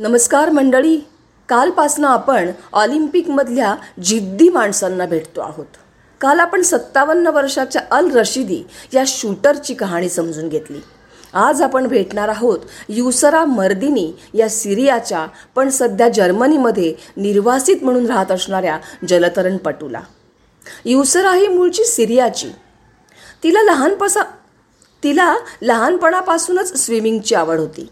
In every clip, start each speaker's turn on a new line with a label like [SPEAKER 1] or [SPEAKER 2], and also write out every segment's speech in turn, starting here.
[SPEAKER 1] नमस्कार मंडळी. कालपासनं आपण ऑलिम्पिकमधल्या जिद्दी माणसांना भेटतो आहोत. काल आपण सत्तावन्न वर्षाच्या अल रशिदी या शूटरची कहाणी समजून घेतली. आज आपण भेटणार आहोत युसरा मर्दिनी या सिरियाच्या पण सध्या जर्मनीमध्ये निर्वासित म्हणून राहत असणाऱ्या जलतरणपटूला युसरा ही मूळची सिरियाची. तिला लहानपसा तिला लहानपणापासूनच स्विमिंगची आवड होती.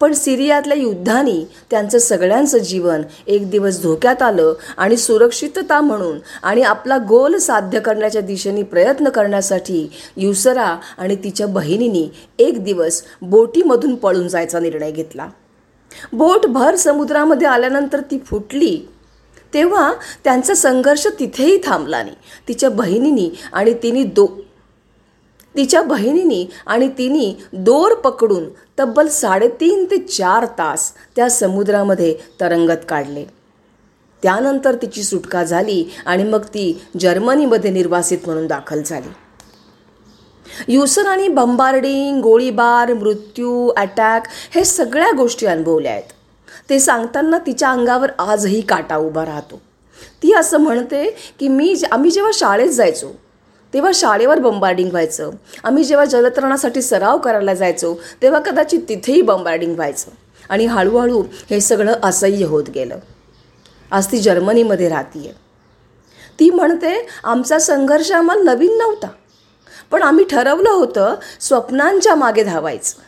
[SPEAKER 1] पण सिरियातल्या युद्धांनी त्यांचं सगळ्यांचं जीवन एक दिवस धोक्यात आलं आणि सुरक्षितता म्हणून आणि आपला गोल साध्य करण्याच्या दिशेने प्रयत्न करण्यासाठी युसरा आणि तिच्या बहिणीने एक दिवस बोटीमधून पळून जायचा निर्णय घेतला. बोट भर समुद्रामध्ये आल्यानंतर ती फुटली. तेव्हा त्यांचा संघर्ष तिथेही थांबला नाही. तिच्या बहिणीनी आणि तिने दो तिच्या बहिणीनी आणि तिने दोर पकडून तब्बल साडेतीन ते चार तास त्या समुद्रामध्ये तरंगत काढले. त्यानंतर तिची सुटका झाली आणि मग ती जर्मनीमध्ये निर्वासित म्हणून दाखल झाली. युसरांनी बंबार्डिंग गोळीबार मृत्यू अटॅक हे सगळ्या गोष्टी अनुभवल्या आहेत. ते सांगताना तिच्या अंगावर आजही काटा उभा राहतो. ती असं म्हणते की मी आम्ही जेव्हा शाळेत जायचो तेव्हा शाळेवर बंबार्डिंग व्हायचं. आम्ही जेव्हा जलतरणासाठी सराव करायला जायचो तेव्हा कदाचित तिथेही बंबार्डिंग व्हायचं. आणि हळूहळू हे सगळं असह्य होत गेलं. आज ती जर्मनीमध्ये राहतीये. ती म्हणते आमचा संघर्ष आम्हाला नवीन नव्हता. पण आम्ही ठरवलं होतं स्वप्नांच्या मागे धावायचं.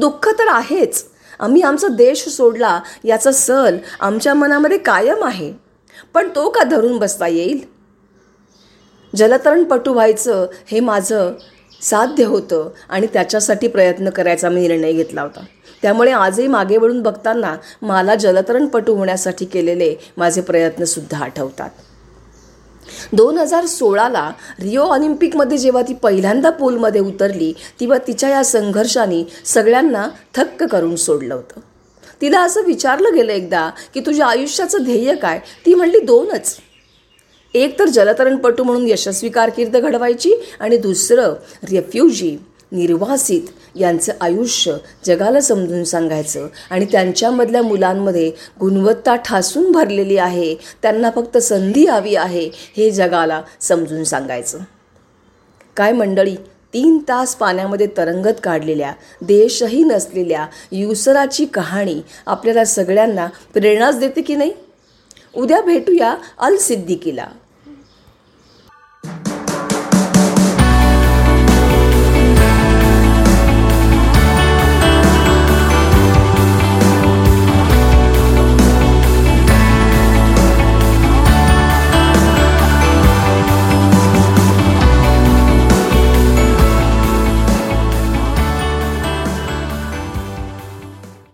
[SPEAKER 1] दुःख तर आहेच. आम्ही आमचा देश सोडला याचा सल आमच्या मनामध्ये कायम आहे. पण तो का धरून बसता येईल? जलतरणपटू व्हायचं हे माझं साध्य होतं आणि त्याच्यासाठी प्रयत्न करायचा मी निर्णय घेतला होता. त्यामुळे आजही मागे वळून बघताना मला जलतरणपटू होण्यासाठी केलेले माझे प्रयत्नसुद्धा आठवतात. दोन हजार सोळाला रिओ ऑलिम्पिकमध्ये जेव्हा ती पहिल्यांदा पूलमध्ये उतरली तेव्हा तिच्या या संघर्षाने सगळ्यांना थक्क करून सोडलं होतं. तिला असं विचारलं गेलं एकदा की तुझ्या आयुष्याचं ध्येय काय? ती म्हणली दोनच. एक तर जलतरणपटू म्हणून यशस्वी कारकीर्द घडवायची आणि दुसरं रेफ्युजी निर्वासित यांचं आयुष्य जगाला समजून सांगायचं. आणि त्यांच्यामधल्या मुलांमध्ये गुणवत्ता ठासून भरलेली आहे. त्यांना फक्त संधी हवी आहे हे जगाला समजून सांगायचं. काय मंडळी तीन तास पाण्यामध्ये तरंगत काढलेल्या देशही नसलेल्या युसराची कहाणी आपल्याला सगळ्यांना प्रेरणाच देते की नाही? उद्या भेटूया अल सिद्दीकीला.